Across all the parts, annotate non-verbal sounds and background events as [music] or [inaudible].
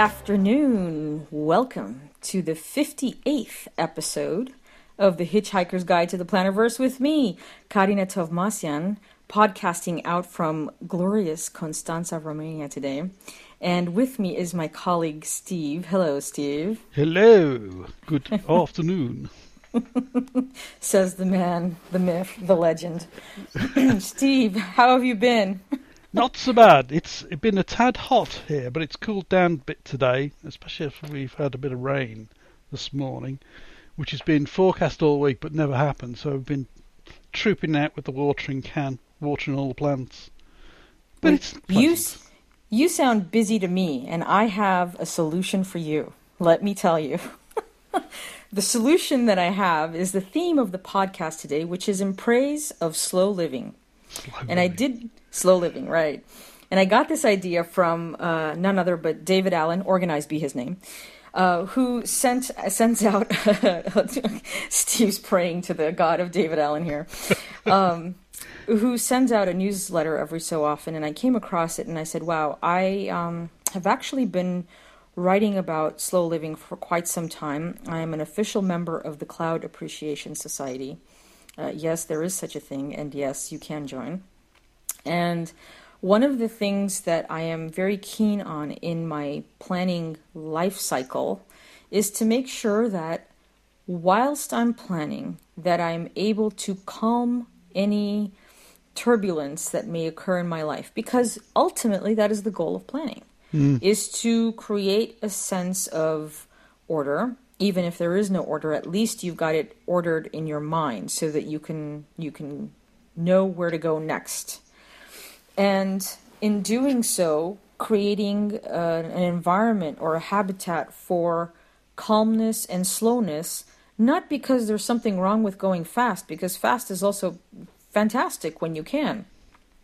afternoon. Welcome to the 58th episode of The Hitchhiker's Guide to the Plannerverse with me, Karina Tovmasyan, podcasting out from glorious Constanza, Romania today. And with me is my colleague Steve. Hello, Steve. Hello. Good [laughs] afternoon. Says the man, the myth, the legend. [clears throat] Steve, how have you been? Not so bad. It's been a tad hot here, but it's cooled down a bit today, especially if we've had a bit of rain this morning, which has been forecast all week but never happened. So we've been trooping out with the watering can, watering all the plants. But it's you. You sound busy to me, and I have a solution for you. Let me tell you. [laughs] the solution that I have is the theme of the podcast today, which is in praise of slow living. Slow and I did slow living, right? And I got this idea from uh, none other but David Allen, organized be his name, uh, who sent sends out. [laughs] Steve's praying to the God of David Allen here. [laughs] Um, who sends out a newsletter every so often, and I came across it, and I said, "Wow, I um, have actually been." writing about slow living for quite some time. I am an official member of the Cloud Appreciation Society. Uh, yes, there is such a thing, and yes, you can join. And one of the things that I am very keen on in my planning life cycle is to make sure that whilst I'm planning, that I'm able to calm any turbulence that may occur in my life because ultimately that is the goal of planning mm. is to create a sense of order. Even if there is no order at least you've got it ordered in your mind so that you can you can know where to go next. And in doing so creating uh, an environment or a habitat for calmness and slowness not because there's something wrong with going fast because fast is also fantastic when you can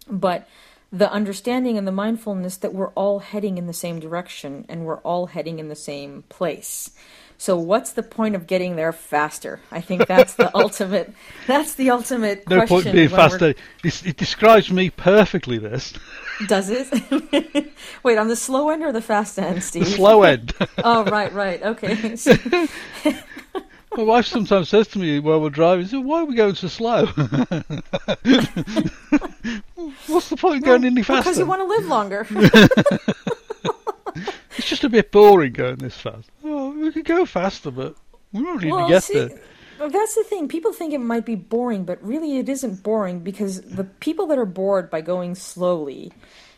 but the understanding and the mindfulness that we're all heading in the same direction and we're all heading in the same place. So what's the point of getting there faster? I think that's the [laughs] ultimate. That's the ultimate no question. point being faster. It describes me perfectly. This does it. [laughs] Wait, on the slow end or the fast end, Steve? The slow end. [laughs] oh, right, right, okay. My wife sometimes says to me while we're driving, so "Why are we going so slow? [laughs] What's the point of going any faster?" Because you want to live longer. [laughs] it's just a bit boring going this fast. Oh, we could go faster, but we don't really well, get see, there. That's the thing. People think it might be boring, but really it isn't boring because the people that are bored by going slowly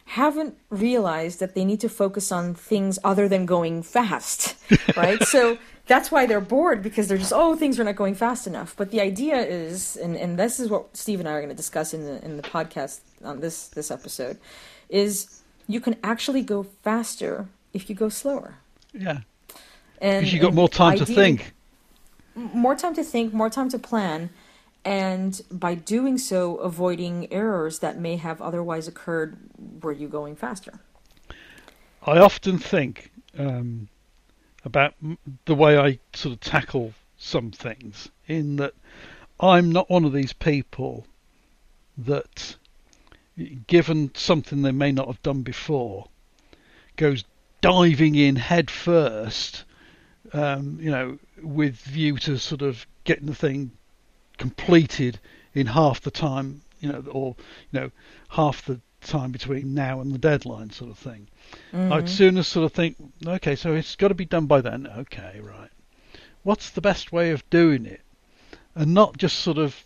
haven't realized that they need to focus on things other than going fast, right? [laughs] so that's why they're bored because they're just oh things are not going fast enough. But the idea is, and, and this is what Steve and I are going to discuss in the in the podcast on this this episode, is you can actually go faster if you go slower. Yeah, and because you got more time idea, to think. More time to think, more time to plan, and by doing so, avoiding errors that may have otherwise occurred were you going faster. I often think. Um, about the way I sort of tackle some things, in that I'm not one of these people that, given something they may not have done before, goes diving in head first, um, you know, with view to sort of getting the thing completed in half the time, you know, or you know, half the time between now and the deadline, sort of thing. Mm-hmm. I'd sooner sort of think, okay, so it's got to be done by then. Okay, right. What's the best way of doing it? And not just sort of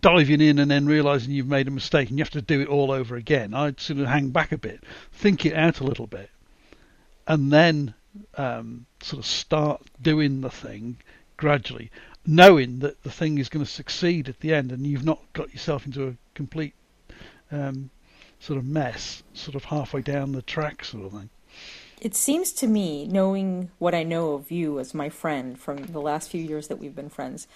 diving in and then realizing you've made a mistake and you have to do it all over again. I'd sort of hang back a bit, think it out a little bit, and then um, sort of start doing the thing gradually, knowing that the thing is going to succeed at the end and you've not got yourself into a complete um, sort of mess, sort of halfway down the track, sort of thing. It seems to me, knowing what I know of you as my friend from the last few years that we've been friends,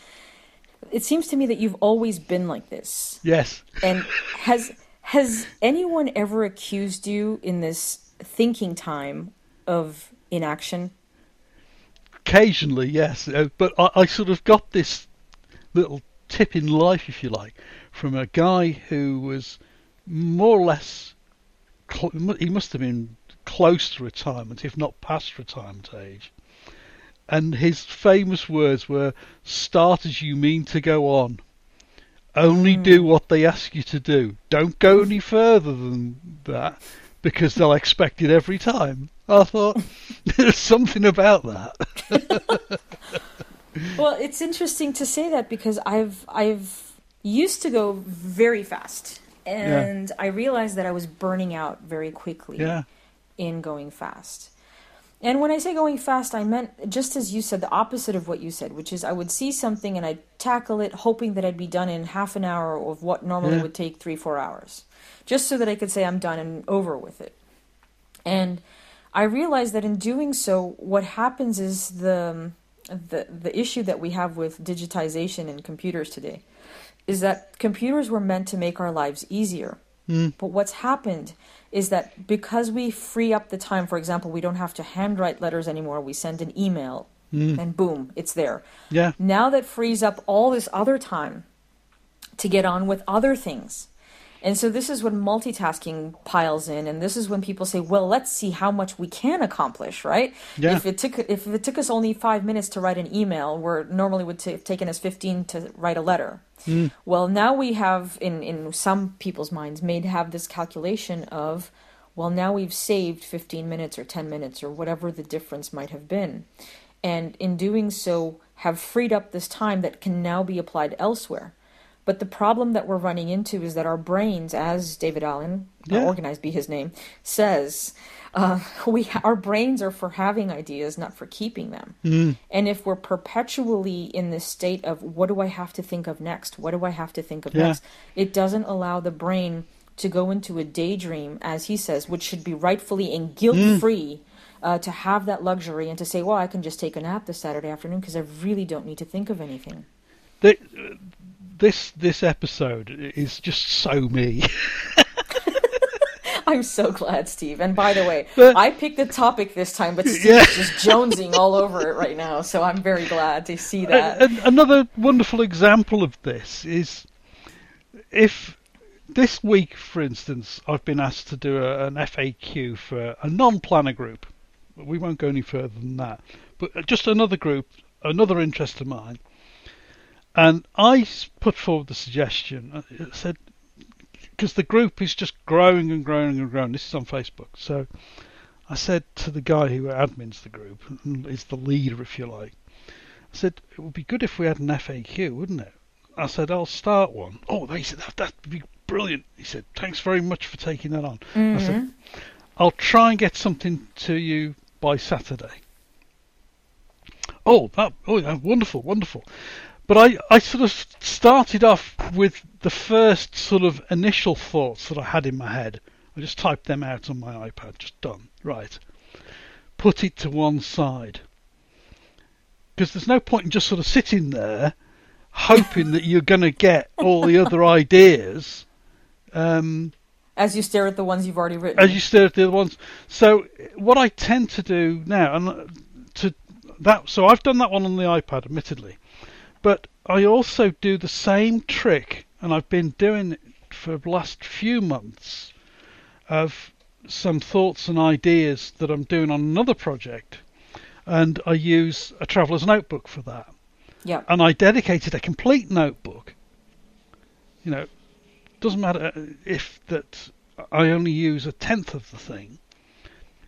it seems to me that you've always been like this. Yes. And has has anyone ever accused you in this thinking time of inaction? Occasionally, yes. Uh, but I, I sort of got this little tip in life, if you like, from a guy who was more or less. He must have been close to retirement, if not past retirement age. And his famous words were, "Start as you mean to go on." Only Mm. do what they ask you to do. Don't go any further than that because they'll expect it every time. I thought [laughs] there's something about that. [laughs] Well, it's interesting to say that because I've I've used to go very fast, and I realized that I was burning out very quickly yeah, in going fast. And when I say going fast, I meant just as you said, the opposite of what you said, which is I would see something and I'd tackle it, hoping that I'd be done in half an hour of what normally Yeah. would take three, four hours, just so that I could say I'm done and over with it. And I realized that in doing so, what happens is the the the issue that we have with digitization and computers today is that computers were meant to make our lives easier. Mm. But what's happened is that because we free up the time, for example, we don't have to handwrite letters anymore, we send an email Mm. and boom, it's there. yeah, Now that frees up all this other time to get on with other things. And so this is when multitasking piles in and this is when people say, "Well, let's see how much we can accomplish," right? Yeah. If it took if it took us only 5 minutes to write an email where normally would have taken us 15 to write a letter. Hmm. Well, now we have in in some people's minds made have this calculation of well, now we've saved 15 minutes or 10 minutes or whatever the difference might have been. And in doing so, have freed up this time that can now be applied elsewhere. But the problem that we're running into is that our brains, as David Allen, uh, Yeah. organized be his name, says, uh, [laughs] we our brains are for having ideas, not for keeping them. Mm. And if we're perpetually in this state of what do I have to think of next? What do I have to think of Yeah. next? It doesn't allow the brain to go into a daydream, as he says, which should be rightfully and guilt free. Uh, to have that luxury and to say, well, I can just take a nap this Saturday afternoon because I really don't need to think of anything. This this episode is just so me. [laughs] I'm so glad, Steve. And by the way, But- I picked the topic this time, but Steve's Yeah. just jonesing all over it right now. So I'm very glad to see that. Another wonderful example of this is if this week, for instance, I've been asked to do a, an FAQ for a non-planner group. We won't go any further than that, but just another group, another interest of mine. And I put forward the suggestion. Uh, I said because the group is just growing and growing and growing. This is on Facebook, so I said to the guy who admins the group and is the leader, if you like. I said, it would be good if we had an FAQ, wouldn't it? I said, I'll start one. Oh, they said, that, that'd be brilliant. He said, thanks very much for taking that on. I said, mm-hmm. I'll try and get something to you by Saturday. Oh, that, oh, yeah, wonderful, wonderful. But I, I sort of started off with the first sort of initial thoughts that I had in my head. I just typed them out on my iPad, just done. Right. Put it to one side because there's no point in just sort of sitting there hoping that you're going to get all the other [laughs] ideas um, As you stare at the ones you've already written. as you stare at the other ones. So what I tend to do now, and uh, to that, so I've done that one on the iPad, admittedly, but I also do the same trick, and I've been doing it for the last few months of some thoughts and ideas that I'm doing on another project, and I use a traveller's notebook for that yeah. and I dedicated a complete notebook. You know, doesn't matter if that I only use a tenth of the thing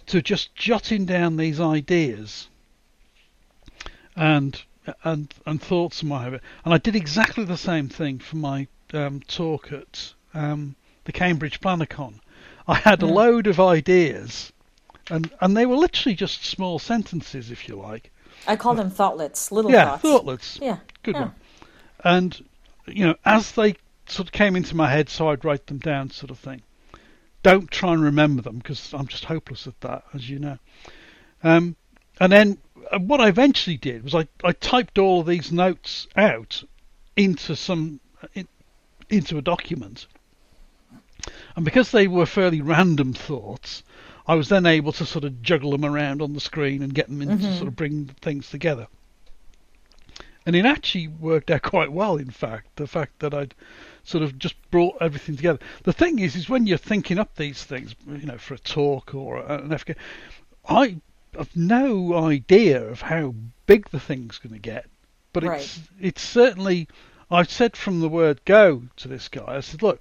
to just jotting down these ideas and and and thoughts and whatever. And I did exactly the same thing for my um, talk at um, the Cambridge Plannercon. I had a Mm. load of ideas, and and they were literally just small sentences, if you like. I call them thoughtlets, little yeah, thoughts. thoughtlets. Yeah. Good yeah. one. And you know, as they sort of came into my head, so I'd write them down, sort of thing. Don't try and remember them because I'm just hopeless at that, as you know. Um, and then uh, what I eventually did was I, I typed all of these notes out into some in, into a document, and because they were fairly random thoughts, I was then able to sort of juggle them around on the screen and get them into Mhm. sort of bring things together. And it actually worked out quite well, in fact, the fact that I'd sort of just brought everything together. The thing is, is when you're thinking up these things, you know, for a talk or an FAQ, I have no idea of how big the thing's going to get. But Right. it's it's certainly. I've said from the word go to this guy. I said, look,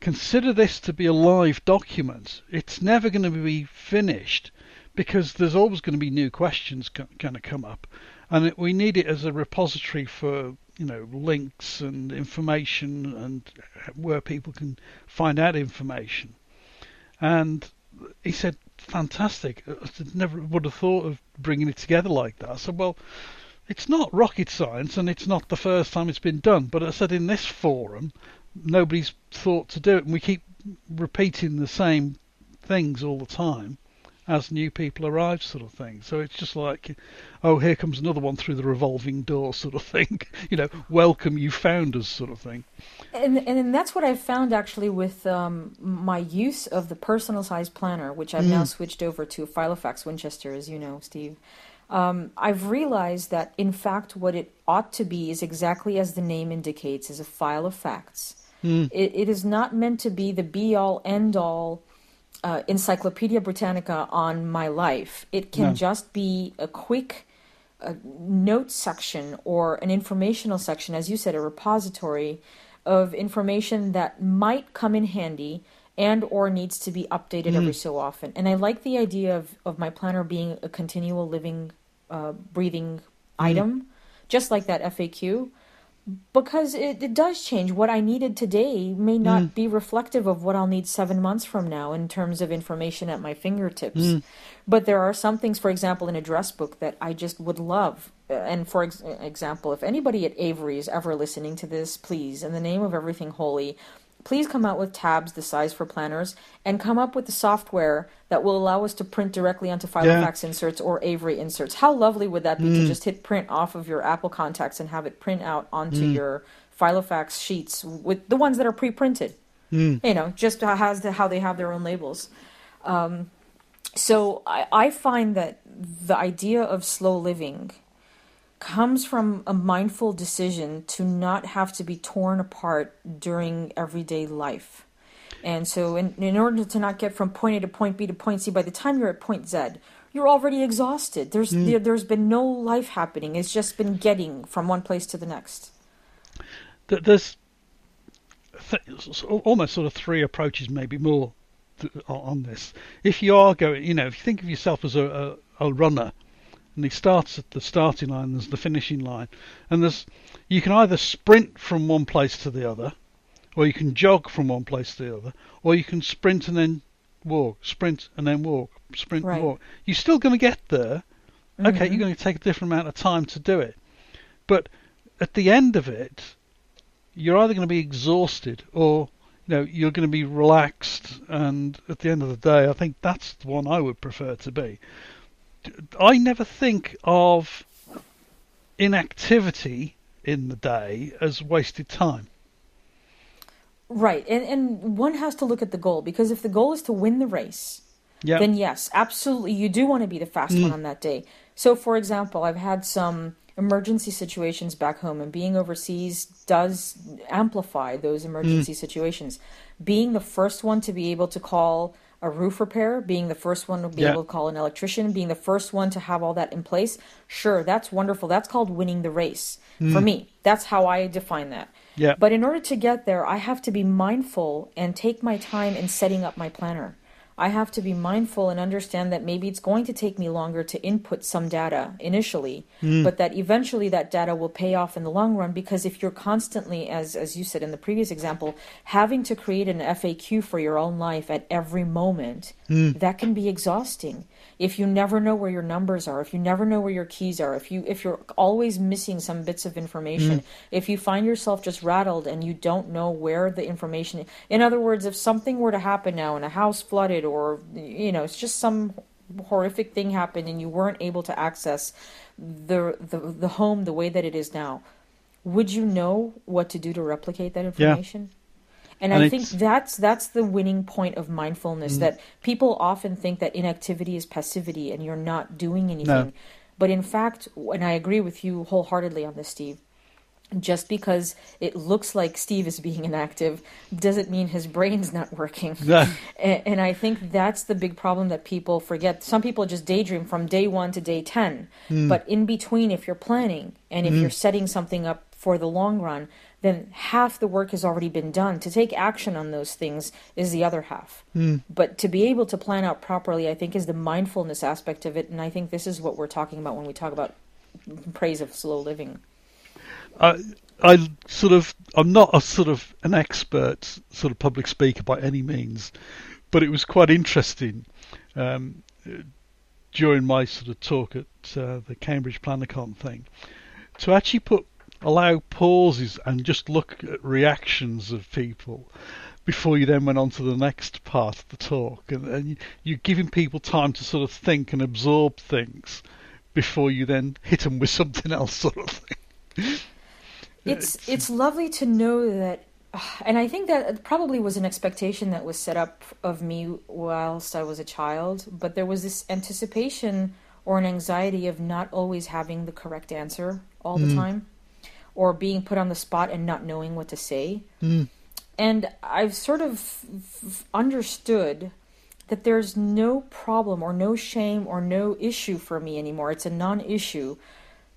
consider this to be a live document. It's never going to be finished because there's always going to be new questions going to come up, and it, we need it as a repository for you know links and information and where people can find out information. And he said, fantastic. I never would have thought of bringing it together like that. I said, well, it's not rocket science and it's not the first time it's been done. But I said, in this forum, nobody's thought to do it. And we keep repeating the same things all the time as new people arrive, sort of thing. So it's just like, oh, here comes another one through the revolving door, sort of thing. [laughs] you know, welcome, you found us, sort of thing. And and that's what I've found actually with um, my use of the personal size planner, which I've now switched over to Filofax Winchester, as you know, Steve. Um, I've realized that in fact, what it ought to be is exactly as the name indicates, is a file of facts. It, it is not meant to be the be all end all uh, Encyclopedia Britannica on my life. It can No. just be a quick uh, note section or an informational section, as you said, a repository of information that might come in handy and or needs to be updated every so often. And I like the idea of, of my planner being a continual living, uh, breathing item, just like that FAQ because it, it does change. What I needed today may not be reflective of what I'll need seven months from now in terms of information at my fingertips. But there are some things, for example, in address book that I just would love. Uh, And for ex- example, if anybody at Avery is ever listening to this, please, in the name of everything holy, please come out with tabs the size for planners and come up with the software that will allow us to print directly onto Filofax inserts or Avery inserts. How lovely would that be to hmm. just hit print off of your Apple contacts and have it print out onto hmm. your Filofax sheets with the ones that are pre-printed? Hmm. You know, just how- has the, how they have their own labels. Um, so I, I find that the idea of slow living comes from a mindful decision to not have to be torn apart during everyday life. And so, in, in order to not get from point A to point B to point C, by the time you're at point Z, you're already exhausted. There's hmm. there, there's been no life happening. It's just been getting from one place to the next. There's th- almost sort of three approaches, maybe more, th- on on this. If you are going, you know, if you think of yourself as a, a, a runner, and he starts at the starting line, there's the finishing line, and there's you can either sprint from one place to the other, or you can jog from one place to the other, or you can sprint and then walk, sprint and then walk, sprint Right. and walk. You're still going to get there. Okay, Mhm. you're going to take a different amount of time to do it, but at the end of it, you're either going to be exhausted or you know you're going to be relaxed. And at the end of the day, I think that's the one I would prefer to be. I never think of inactivity in the day as wasted time. Right, and and one has to look at the goal because if the goal is to win the race, Yeah. then yes, absolutely, you do want to be the fast one mm. on that day. So, for example, I've had some emergency situations back home, and being overseas does amplify those emergency mm. situations. Being the first one to be able to call a roof repair, being the first one to be Yeah. able to call an electrician, being the first one to have all that in place, sure, that's wonderful. That's called winning the race. For hmm. me, that's how I define that. Yeah. But in order to get there, I have to be mindful and take my time in setting up my planner. I have to be mindful and understand that maybe it's going to take me longer to input some data initially, hmm. but that eventually that data will pay off in the long run because if you're constantly as as you said in the previous example, having to create an FAQ for your own life at every moment, hmm. that can be exhausting. If you never know where your numbers are, if you never know where your keys are, if you if you're always missing some bits of information, hmm. if you find yourself just rattled and you don't know where the information in other words, if something were to happen now and a house flooded or you know, it's just some horrific thing happened and you weren't able to access the the, the home the way that it is now, would you know what to do to replicate that information? And, And I think that's that's the winning point of mindfulness. Mm. That people often think that inactivity is passivity and you're not doing anything. No. But in fact, and I agree with you wholeheartedly on this, Steve, just because it looks like Steve is being inactive doesn't mean his brain's not working. [laughs] and, and, I think that's the big problem that people forget. Some people just daydream from day one to day 10. Mm. But in between, if you're planning and if mm. you're setting something up for the long run, then half the work has already been done. To take action on those things is the other half. Mm. But to be able to plan out properly, I think, is the mindfulness aspect of it. And I think this is what we're talking about when we talk about praise of slow living. I I sort of I'm not a sort of an expert sort of public speaker by any means, but it was quite interesting um, during my sort of talk at uh, the Cambridge Plannercon thing to actually put allow pauses and just look at reactions of people before you then went on to the next part of the talk. And, and you're giving people time to sort of think and absorb things before you then hit them with something else sort of thing [laughs] it's [laughs] it's lovely to know that [sighs] and I think that probably was an expectation that was set up of me whilst I was a child, but there was this anticipation or an anxiety of not always having the correct answer all the mm. time or being put on the spot and not knowing what to say. Mm. And I've sort of understood that there's no problem or no shame or no issue for me anymore. It's a non issue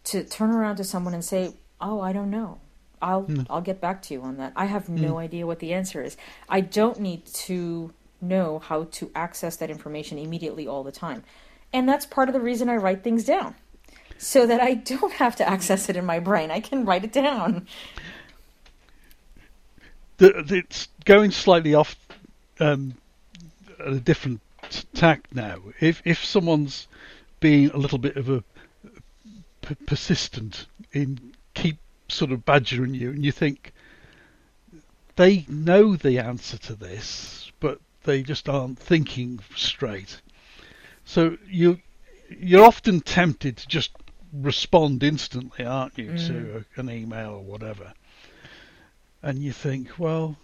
to turn around to someone and say, Oh, I don't know. I'll mm. I'll get back to you on that. I have no mm. idea what the answer is. I don't need to know how to access that information immediately all the time. And that's part of the reason I write things down. So that I don't have to access it in my brain. I can write it down. it's going slightly off um, a different tack now. If if someone's being a little bit of a p- persistent in keep sort of badgering you, and you think they know the answer to this, but they just aren't thinking straight. So you you're often tempted to just respond instantly, aren't you, mm. to an email or whatever? And you think, well,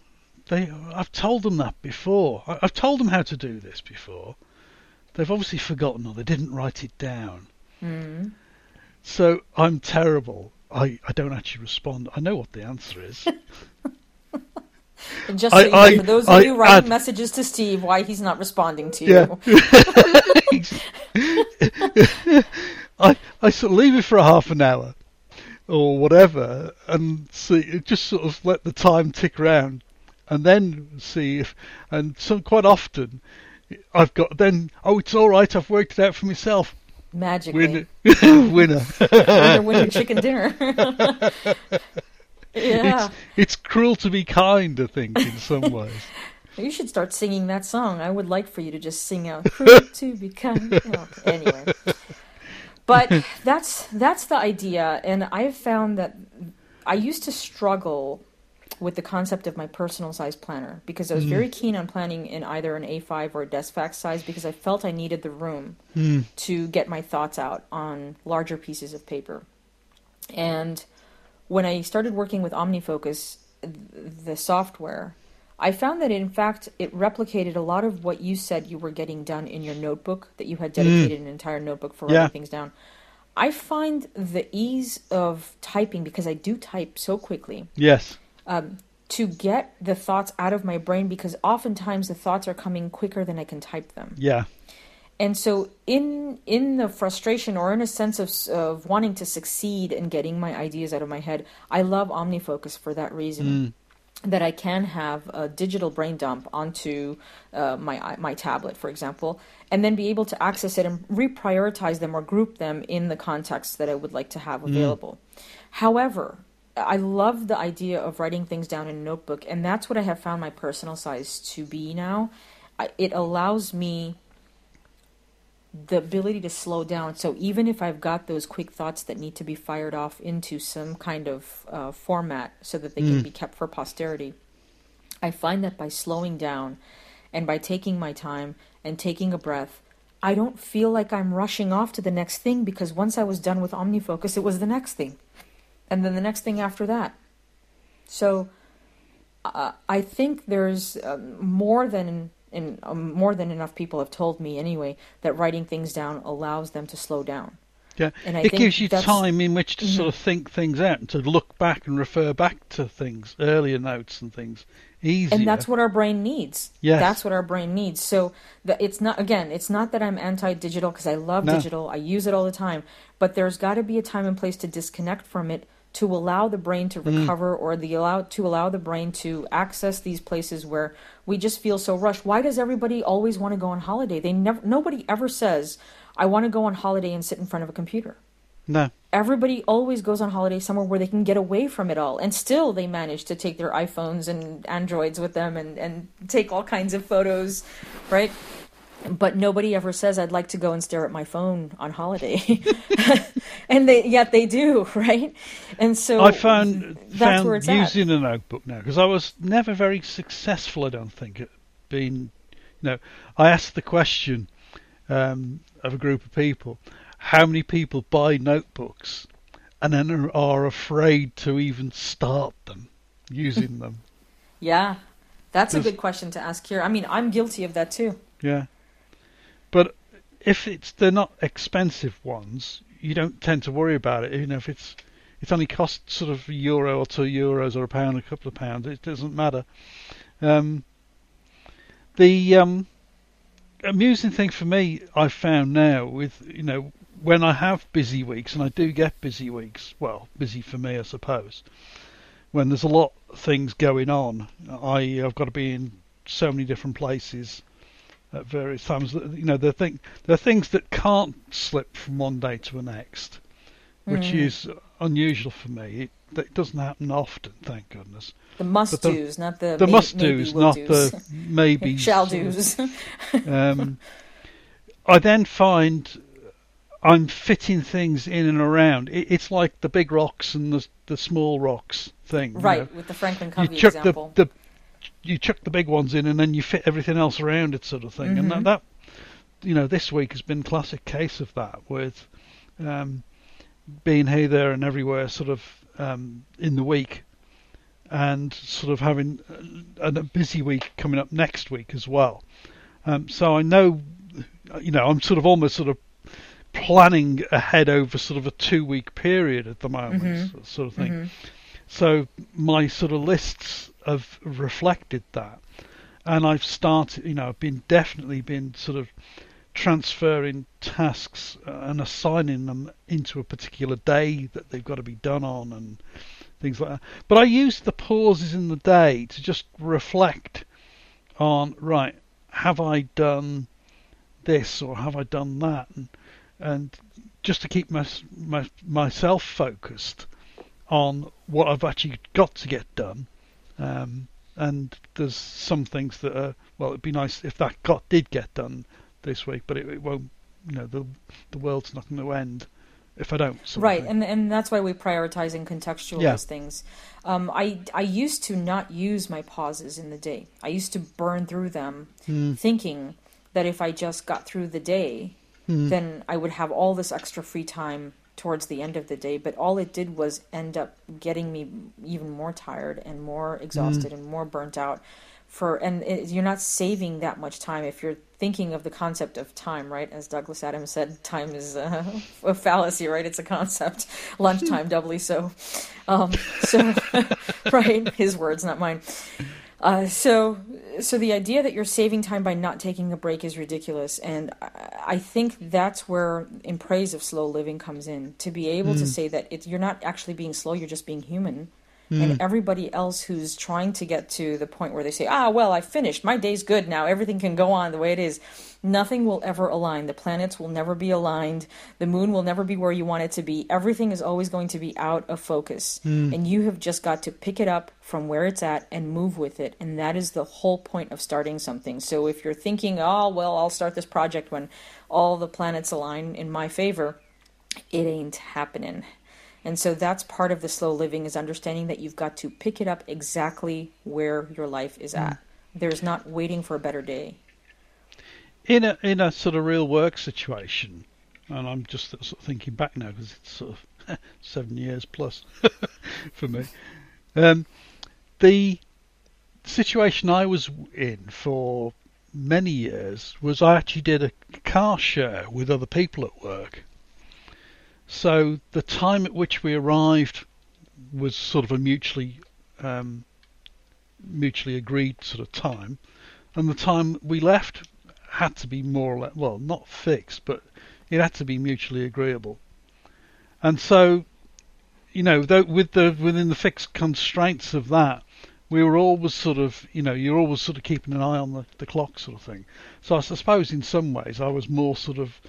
they I've told them that before. I've told them how to do this before. They've obviously forgotten or they didn't write it down. Mm. So I'm terrible I, I don't actually respond. I know what the answer is. and [laughs] just so I, you know, I, for those of you writing messages to Steve, why he's not responding to yeah. you. [laughs] [laughs] I I sort of leave it for a half an hour or whatever, and see just sort of let the time tick around, and then see if. And so quite often, I've got then. Oh, it's all right. I've worked it out for myself magically. Winner. [laughs] winner. winner, winner, chicken dinner. [laughs] yeah. It's, it's cruel to be kind, I think, in some [laughs] ways. You should start singing that song. I would like for you to just sing out "Cruel to be kind." Oh, anyway, but that's that's the idea, and I've found that I used to struggle with the concept of my personal size planner because I was mm. very keen on planning in either an A5 or a DeskFax size because I felt I needed the room mm. to get my thoughts out on larger pieces of paper. And when I started working with OmniFocus, the software, I found that in fact it replicated a lot of what you said you were getting done in your notebook, that you had dedicated mm. an entire notebook for writing things down. I find the ease of typing because I do type so quickly. Yes um, to get the thoughts out of my brain because oftentimes the thoughts are coming quicker than I can type them. Yeah. And so in in the frustration or in a sense of of wanting to succeed and getting my ideas out of my head, I love OmniFocus for that reason. Mm. That I can have a digital brain dump onto uh, my my tablet, for example, and then be able to access it and reprioritize them or group them in the context that I would like to have mm. available. Mm. However, I love the idea of writing things down in a notebook, and that's what I have found my personal size to be now. I, it allows me the ability to slow down. So even if I've got those quick thoughts that need to be fired off into some kind of uh, format so that they mm. can be kept for posterity, I find that by slowing down and by taking my time and taking a breath, I don't feel like I'm rushing off to the next thing because once I was done with OmniFocus, it was the next thing and then the next thing after that. So uh, I think there's um, more than um, more than enough people have told me anyway that writing things down allows them to slow down. Yeah, And I it gives you that's- time in which to sort Mhm. of think things out and to look back and refer back to things, earlier notes and things, easier. and that's what our brain needs Yes. that's what our brain needs so the, it's not again it's not that i'm anti-digital because i love No. digital i use it all the time but there's got to be a time and place to disconnect from it to allow the brain to Mm. recover or the allow to allow the brain to access these places where we just feel so rushed. Why does everybody always want to go on holiday? They never nobody ever says i want to go on holiday and sit in front of a computer. No, everybody always goes on holiday somewhere where they can get away from it all and still they manage to take their iphones and androids with them and, and take all kinds of photos right but nobody ever says i'd like to go and stare at my phone on holiday [laughs] and they yet they do [laughs] right and so I found that's found where it's at. using a notebook now because I was never very successful. I don't think at being, you know, I asked the question um, of a group of people, how many people buy notebooks and then are, are afraid to even start them, using [laughs] them. yeah that's a good question to ask here i mean i'm guilty of that too Yeah, but if it's they're not expensive ones, you don't tend to worry about it. You know, if it's it's only costs sort of a euro or two euros or a pound, a couple of pounds, it doesn't matter. Um, the um, amusing thing for me, I've found now with you know when I have busy weeks, and I do get busy weeks. Well, busy for me, I suppose. When there's a lot of things going on, I I've got to be in so many different places at various times. You know, there are, thing, there are things that can't slip from one day to the next, which Mm. is unusual for me. It, it doesn't happen often, thank goodness. the must the, do's, not the The may- must do's, not do's. [laughs] the maybe shall do's [laughs] Um, I then find I'm fitting things in and around. It, it's like the big rocks and the the small rocks thing. you know. right with the franklin you covey chuck example the, the you chuck the big ones in and then you fit everything else around it sort of thing and Mhm. that, that you know this week has been classic case of that with um, being here there and everywhere sort of um, in the week and sort of having a, a busy week coming up next week as well um, so I know you know I'm sort of almost sort of planning ahead over sort of a two week period at the moment Mhm. sort of thing Mhm. so my sort of lists have reflected that, and I've started. You know, I've been definitely been sort of transferring tasks and assigning them into a particular day that they've got to be done on and things like that. But I use the pauses in the day to just reflect on right. Have I done this or have I done that? And, and just to keep my, my, myself focused on what I've actually got to get done. Um, and there's some things that are well, it'd be nice if that got did get done this week, but it, it won't. You know, the the world's not going to end if I don't. right and and that's why we prioritize and contextualize Yeah. things um, i i used to not use my pauses in the day i used to burn through them Hmm. thinking that if i just got through the day Hmm. then i would have all this extra free time towards the end of the day but all it did was end up getting me even more tired and more exhausted and more burnt out for and it, you're not saving that much time if you're thinking of the concept of time right? As douglas adams said time is uh, [laughs] a fallacy right? It's a concept. [laughs] Lunchtime doubly so. Um, so [laughs] right? His words not mine uh, so so the idea that you're saving time by not taking a break is ridiculous and I, I think that's where in praise of slow living comes in. To be able to say that it, you're not actually being slow you're just being human and mm. everybody else who's trying to get to the point where they say ah well i finished. My day's good now. Everything can go on the way it is. Nothing will ever align. The planets will never be aligned. The moon will never be where you want it to be. Everything is always going to be out of focus. Mm. And you have just got to pick it up from where it's at and move with it. And that is the whole point of starting something. So if you're thinking oh well i'll start this project when all the planets align in my favor it ain't happening and so that's part of the slow living is understanding that you've got to pick it up exactly where your life is at. There's not waiting for a better day. in a in a sort of real work situation, and I'm just sort of thinking back now because it's sort of [laughs] seven years plus [laughs] for me. Um, the situation I was in for many years was I actually did a car share with other people at work. So the time at which we arrived was sort of a mutually um, mutually agreed sort of time, and the time we left had to be more or less well not fixed, but it had to be mutually agreeable. And so, you know, though with the within the fixed constraints of that, we were always sort of, you know, you're always sort of keeping an eye on the, the clock sort of thing. So I suppose in some ways I was more sort of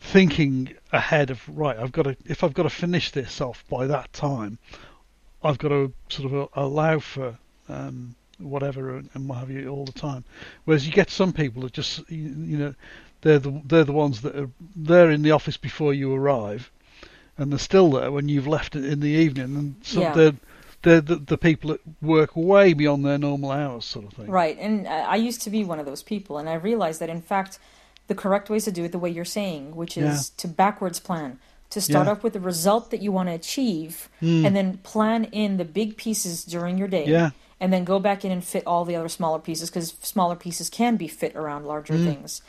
thinking ahead of right. I've got to if I've got to finish this off by that time, I've got to sort of allow for um, whatever and what have you all the time. Whereas you get some people that just you, you know they're the they're the ones that are they're in the office before you arrive, and they're still there when you've left it in the evening, and so Yeah. they're they're the, the people that work way beyond their normal hours, sort of thing. Right, and uh, I used to be one of those people, and I realized that in fact, the correct ways to do it the way you're saying, which is to backwards plan, to start Yeah. off with the result that you want to achieve, hmm. and then plan in the big pieces during your day, Yeah. and then go back in and fit all the other smaller pieces because smaller pieces can be fit around larger hmm. things.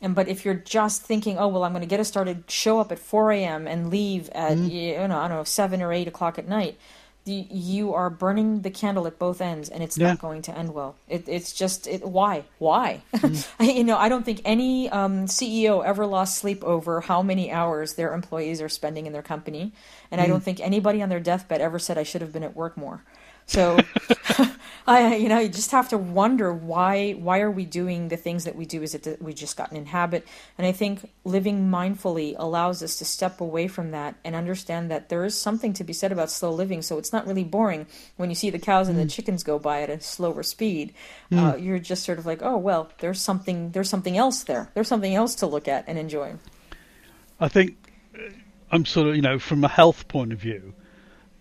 And but if you're just thinking, oh well, I'm going to get us started, show up at 4 a.m. and leave at hmm. you know I don't know seven or eight o'clock at night, the, you are burning the candle at both ends, and it's Yeah. not going to end well. It, it's just it, why why [laughs] you know I don't think any um, CEO ever lost sleep over how many hours their employees are spending in their company, and I don't think anybody on their deathbed ever said I should have been at work more. So [laughs] I you know you just have to wonder why why are we doing the things that we do is it that we just gotten in habit? And I think living mindfully allows us to step away from that and understand that there is something to be said about slow living. So it's not really boring when you see the cows and the chickens go by at a slower speed. Uh, you're just sort of like oh well there's something there's something else there. There's something else to look at and enjoy. I think uh, I'm sort of, you know, from a health point of view,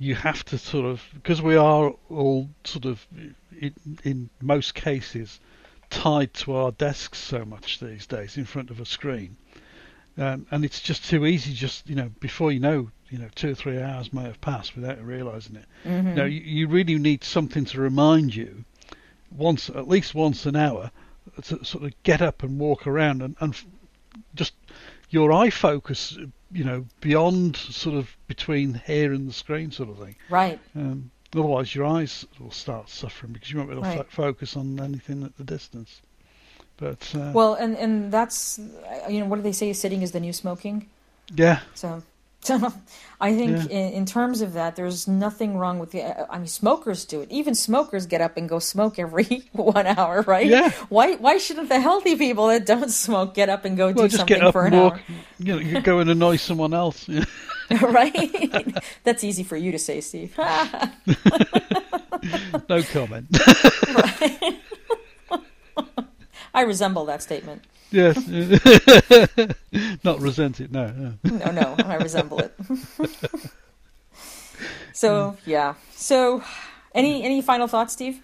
you have to sort of, because we are all sort of, in, in most cases, tied to our desks so much these days in front of a screen. Um, and it's just too easy, just, you know, before you know, you know, two or three hours may have passed without realizing it. Mm-hmm. You know, you, you really need something to remind you once, at least once an hour, to sort of get up and walk around and, and just your eye focus, you know, beyond sort of between here and the screen sort of thing. right Um, otherwise, your eyes will start suffering because you won't be able to Right. fo- focus on anything at the distance. But uh, well and and that's you know what do they say sitting is the new smoking yeah, so [laughs] I think Yeah. in, in terms of that, there's nothing wrong with the. I mean, smokers do it. Even smokers get up and go smoke every [laughs] one hour, right? Yeah. Why Why shouldn't the healthy people that don't smoke get up and go well, do just something get up for and an walk. You know, you go and annoy [laughs] someone else. right? That's easy for you to say, Steve. no comment. I resemble that statement. Yes, [laughs] not resent it. No, no. No, no, I resemble it. [laughs] so yeah. So, any any final thoughts, Steve?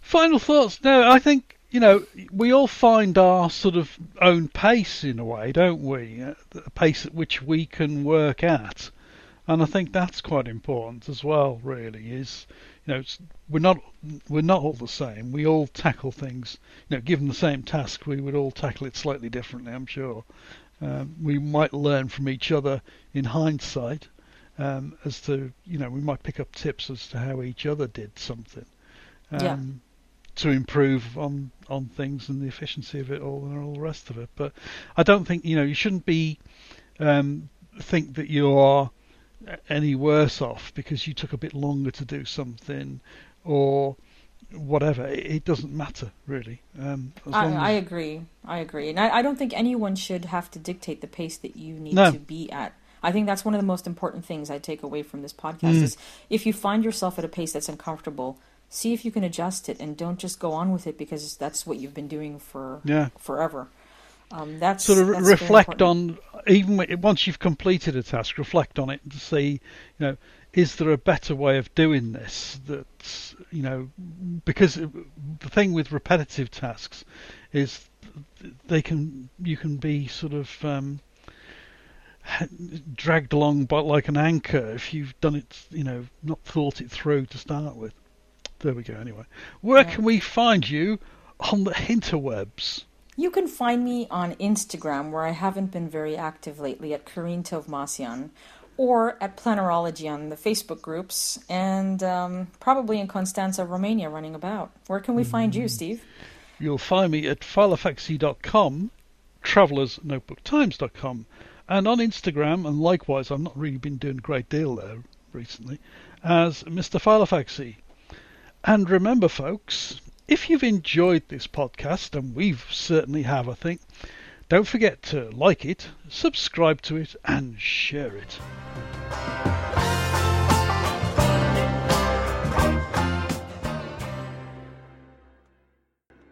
Final thoughts? No, I think you know we all find our sort of own pace in a way, don't we? Uh, The pace at which we can work at, and I think that's quite important as well. Really, is you know it's, we're not we're not all the same. We all tackle things. You know, given the same task, we would all tackle it slightly differently. I'm sure. Um, we might learn from each other in hindsight um, as to you know we might pick up tips as to how each other did something. Yeah. Um, to improve on on things and the efficiency of it all and all the rest of it. But I don't think you know you shouldn't be um, think that you are any worse off because you took a bit longer to do something or whatever. It, it doesn't matter really. Um, as I, long I agree. I agree, and I, I don't think anyone should have to dictate the pace that you need No. to be at. I think that's one of the most important things I take away from this podcast Mm. is if you find yourself at a pace that's uncomfortable, see if you can adjust it, and don't just go on with it because that's what you've been doing for yeah. forever. Um, that's sort of that's reflect on even once you've completed a task reflect on it to see you know is there a better way of doing this that's you know because the thing with repetitive tasks is they can you can be sort of um, [laughs] dragged along by like an anchor if you've done it you know not thought it through to start with. There we go anyway. Where Yeah. can we find you on the interwebs You can find me on Instagram, where I haven't been very active lately, at Karine Tovmasyan, or at Plannerology on the Facebook groups, and um, probably in Constanza, Romania, running about. Where can we find you, Steve? You'll find me at filofaxy.com, travelersnotebooktimes.com, and on Instagram, and likewise, I've not really been doing a great deal there recently, as Mr. Filofaxy. And remember, folks, if you've enjoyed this podcast, and we've certainly have, I think, don't forget to like it, subscribe to it, and share it.